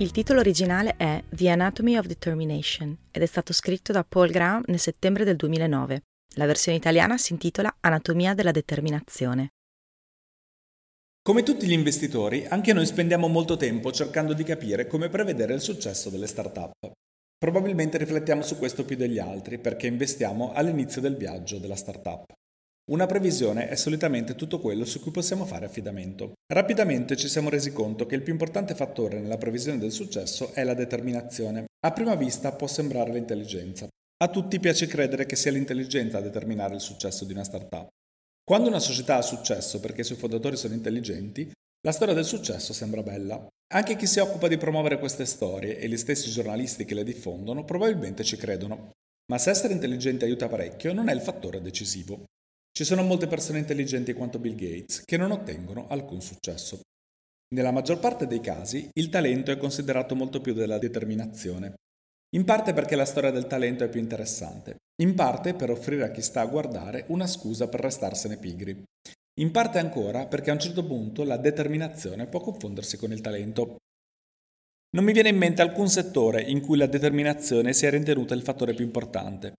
Il titolo originale è The Anatomy of Determination ed è stato scritto da Paul Graham nel settembre del 2009. La versione italiana si intitola Anatomia della determinazione. Come tutti gli investitori, anche noi spendiamo molto tempo cercando di capire come prevedere il successo delle start-up. Probabilmente riflettiamo su questo più degli altri perché investiamo all'inizio del viaggio della start-up. Una previsione è solitamente tutto quello su cui possiamo fare affidamento. Rapidamente ci siamo resi conto che il più importante fattore nella previsione del successo è la determinazione. A prima vista può sembrare l'intelligenza. A tutti piace credere che sia l'intelligenza a determinare il successo di una startup. Quando una società ha successo perché i suoi fondatori sono intelligenti, la storia del successo sembra bella. Anche chi si occupa di promuovere queste storie e gli stessi giornalisti che le diffondono probabilmente ci credono. Ma se essere intelligenti aiuta parecchio non è il fattore decisivo. Ci sono molte persone intelligenti quanto Bill Gates che non ottengono alcun successo. Nella maggior parte dei casi il talento è considerato molto più della determinazione. In parte perché la storia del talento è più interessante, in parte per offrire a chi sta a guardare una scusa per restarsene pigri, in parte ancora perché a un certo punto la determinazione può confondersi con il talento. Non mi viene in mente alcun settore in cui la determinazione sia ritenuta il fattore più importante,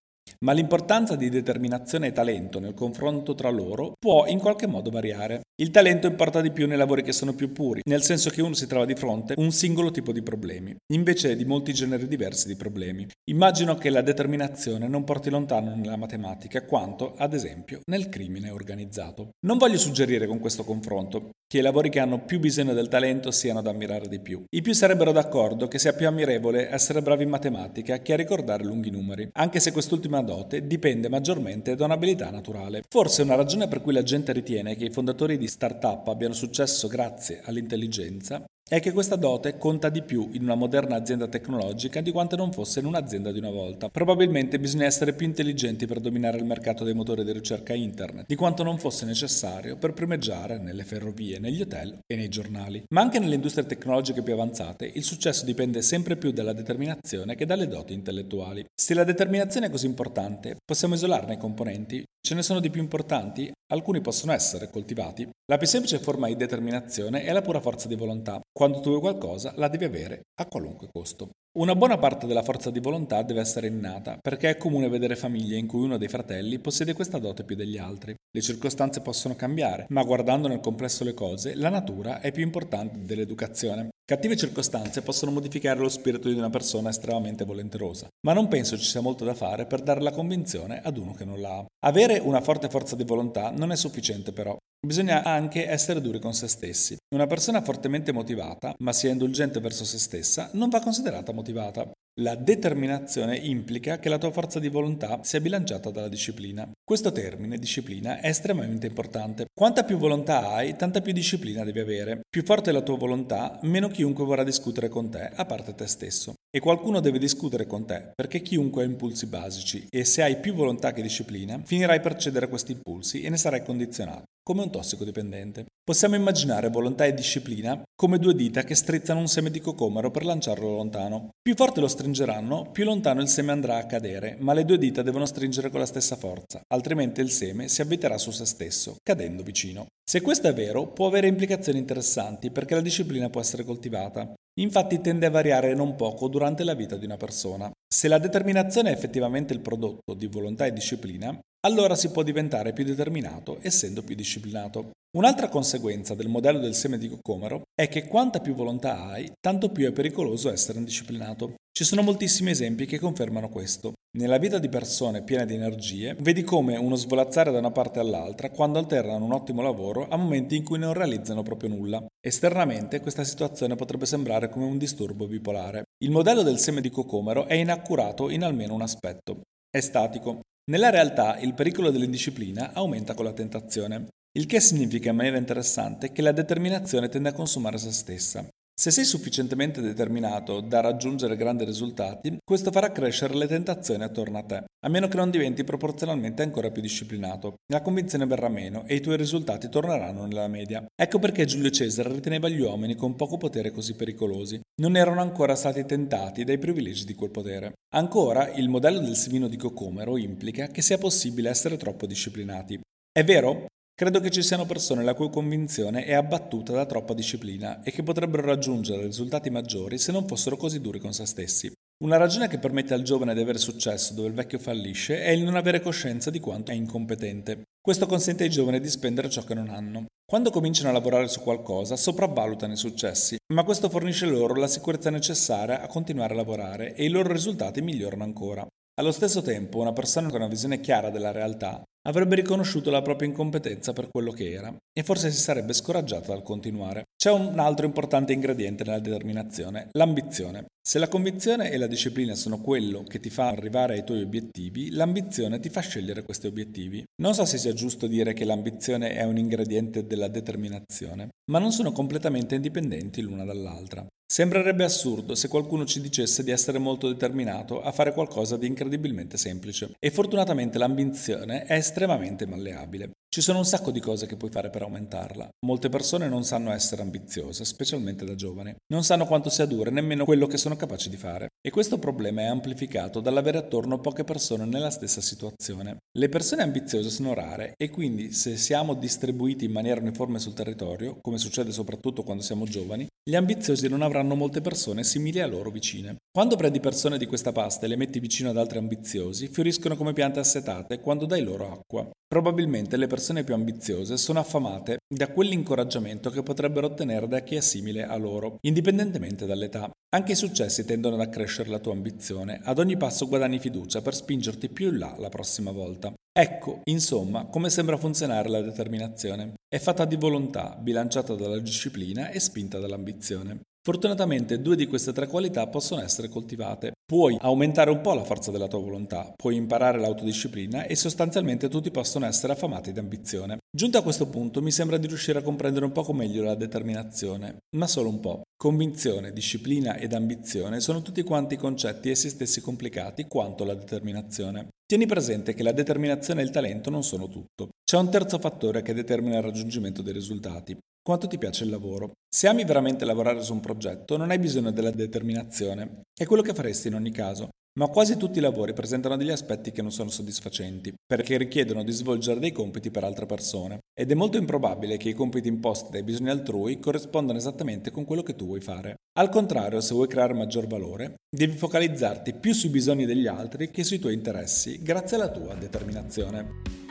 ma l'importanza di determinazione e talento nel confronto tra loro può in qualche modo variare. Il talento importa di più nei lavori che sono più puri, nel senso che uno si trova di fronte a un singolo tipo di problemi, invece di molti generi diversi di problemi. Immagino che la determinazione non porti lontano nella matematica quanto, ad esempio, nel crimine organizzato. Non voglio suggerire con questo confronto che i lavori che hanno più bisogno del talento siano da ammirare di più. I più sarebbero d'accordo che sia più ammirevole essere bravi in matematica che a ricordare lunghi numeri, anche se quest'ultima dote dipende maggiormente da un'abilità naturale. Forse una ragione per cui la gente ritiene che i fondatori di start-up abbiano successo grazie all'intelligenza è che questa dote conta di più in una moderna azienda tecnologica di quanto non fosse in un'azienda di una volta. Probabilmente bisogna essere più intelligenti per dominare il mercato dei motori di ricerca internet, di quanto non fosse necessario per primeggiare nelle ferrovie, negli hotel e nei giornali. Ma anche nelle industrie tecnologiche più avanzate, il successo dipende sempre più dalla determinazione che dalle doti intellettuali. Se la determinazione è così importante, possiamo isolarne i componenti. Ce ne sono di più importanti, alcuni possono essere coltivati. La più semplice forma di determinazione è la pura forza di volontà. Quando tu vuoi qualcosa, la devi avere a qualunque costo. Una buona parte della forza di volontà deve essere innata, perché è comune vedere famiglie in cui uno dei fratelli possiede questa dote più degli altri. Le circostanze possono cambiare, ma guardando nel complesso le cose, la natura è più importante dell'educazione. Cattive circostanze possono modificare lo spirito di una persona estremamente volenterosa, ma non penso ci sia molto da fare per dare la convinzione ad uno che non la ha. Avere una forte forza di volontà non è sufficiente però. Bisogna anche essere duri con se stessi. Una persona fortemente motivata, ma sia indulgente verso se stessa, non va considerata motivata. La determinazione implica che la tua forza di volontà sia bilanciata dalla disciplina. Questo termine, disciplina, è estremamente importante. Quanta più volontà hai, tanta più disciplina devi avere. Più forte è la tua volontà, meno chiunque vorrà discutere con te, a parte te stesso. E qualcuno deve discutere con te, perché chiunque ha impulsi basici e se hai più volontà che disciplina, finirai per cedere a questi impulsi e ne sarai condizionato come un tossicodipendente. Possiamo immaginare volontà e disciplina come due dita che strizzano un seme di cocomero per lanciarlo lontano. Più forte lo stringeranno, più lontano il seme andrà a cadere, ma le due dita devono stringere con la stessa forza, altrimenti il seme si avviterà su se stesso, cadendo vicino. Se questo è vero, può avere implicazioni interessanti perché la disciplina può essere coltivata. Infatti tende a variare non poco durante la vita di una persona. Se la determinazione è effettivamente il prodotto di volontà e disciplina, allora si può diventare più determinato essendo più disciplinato. Un'altra conseguenza del modello del seme di cocomero è che quanta più volontà hai, tanto più è pericoloso essere indisciplinato. Ci sono moltissimi esempi che confermano questo. Nella vita di persone piene di energie, vedi come uno svolazzare da una parte all'altra quando alternano un ottimo lavoro a momenti in cui non realizzano proprio nulla. Esternamente questa situazione potrebbe sembrare come un disturbo bipolare. Il modello del seme di cocomero è inaccurato in almeno un aspetto. È statico, nella realtà il pericolo dell'indisciplina aumenta con la tentazione, il che significa in maniera interessante che la determinazione tende a consumare se stessa. Se sei sufficientemente determinato da raggiungere grandi risultati, questo farà crescere le tentazioni attorno a te, a meno che non diventi proporzionalmente ancora più disciplinato. La convinzione verrà meno e i tuoi risultati torneranno nella media. Ecco perché Giulio Cesare riteneva gli uomini con poco potere così pericolosi. Non erano ancora stati tentati dai privilegi di quel potere. Ancora, il modello del semino di Cocomero implica che sia possibile essere troppo disciplinati. È vero? Credo che ci siano persone la cui convinzione è abbattuta da troppa disciplina e che potrebbero raggiungere risultati maggiori se non fossero così duri con se stessi. Una ragione che permette al giovane di avere successo dove il vecchio fallisce è il non avere coscienza di quanto è incompetente. Questo consente ai giovani di spendere ciò che non hanno. Quando cominciano a lavorare su qualcosa, sopravvalutano i successi, ma questo fornisce loro la sicurezza necessaria a continuare a lavorare e i loro risultati migliorano ancora. Allo stesso tempo, una persona con una visione chiara della realtà avrebbe riconosciuto la propria incompetenza per quello che era e forse si sarebbe scoraggiata dal continuare. C'è un altro importante ingrediente nella determinazione, l'ambizione. Se la convinzione e la disciplina sono quello che ti fa arrivare ai tuoi obiettivi, l'ambizione ti fa scegliere questi obiettivi. Non so se sia giusto dire che l'ambizione è un ingrediente della determinazione, ma non sono completamente indipendenti l'una dall'altra. Sembrerebbe assurdo se qualcuno ci dicesse di essere molto determinato a fare qualcosa di incredibilmente semplice. E fortunatamente l'ambizione è estremamente malleabile. Ci sono un sacco di cose che puoi fare per aumentarla. Molte persone non sanno essere ambiziose, specialmente da giovani. Non sanno quanto sia dura nemmeno quello che sono capaci di fare. E questo problema è amplificato dall'avere attorno poche persone nella stessa situazione. Le persone ambiziose sono rare e quindi se siamo distribuiti in maniera uniforme sul territorio, come succede soprattutto quando siamo giovani, gli ambiziosi non avranno molte persone simili a loro vicine. Quando prendi persone di questa pasta e le metti vicino ad altri ambiziosi, fioriscono come piante assetate quando dai loro acqua. Probabilmente le persone più ambiziose sono affamate da quell'incoraggiamento che potrebbero ottenere da chi è simile a loro, indipendentemente dall'età. Anche i successi tendono ad accrescere la tua ambizione, ad ogni passo guadagni fiducia per spingerti più in là la prossima volta. Ecco, insomma, come sembra funzionare la determinazione. È fatta di volontà, bilanciata dalla disciplina e spinta dall'ambizione. Fortunatamente due di queste tre qualità possono essere coltivate. Puoi aumentare un po' la forza della tua volontà, puoi imparare l'autodisciplina e sostanzialmente tutti possono essere affamati di ambizione. Giunto a questo punto mi sembra di riuscire a comprendere un poco meglio la determinazione, ma solo un po'. Convinzione, disciplina ed ambizione sono tutti quanti concetti essi stessi complicati quanto la determinazione. Tieni presente che la determinazione e il talento non sono tutto. C'è un terzo fattore che determina il raggiungimento dei risultati, quanto ti piace il lavoro. Se ami veramente lavorare su un progetto, non hai bisogno della determinazione. È quello che faresti in ogni caso. Ma quasi tutti i lavori presentano degli aspetti che non sono soddisfacenti, perché richiedono di svolgere dei compiti per altre persone. Ed è molto improbabile che i compiti imposti dai bisogni altrui corrispondano esattamente con quello che tu vuoi fare. Al contrario, se vuoi creare maggior valore, devi focalizzarti più sui bisogni degli altri che sui tuoi interessi, grazie alla tua determinazione.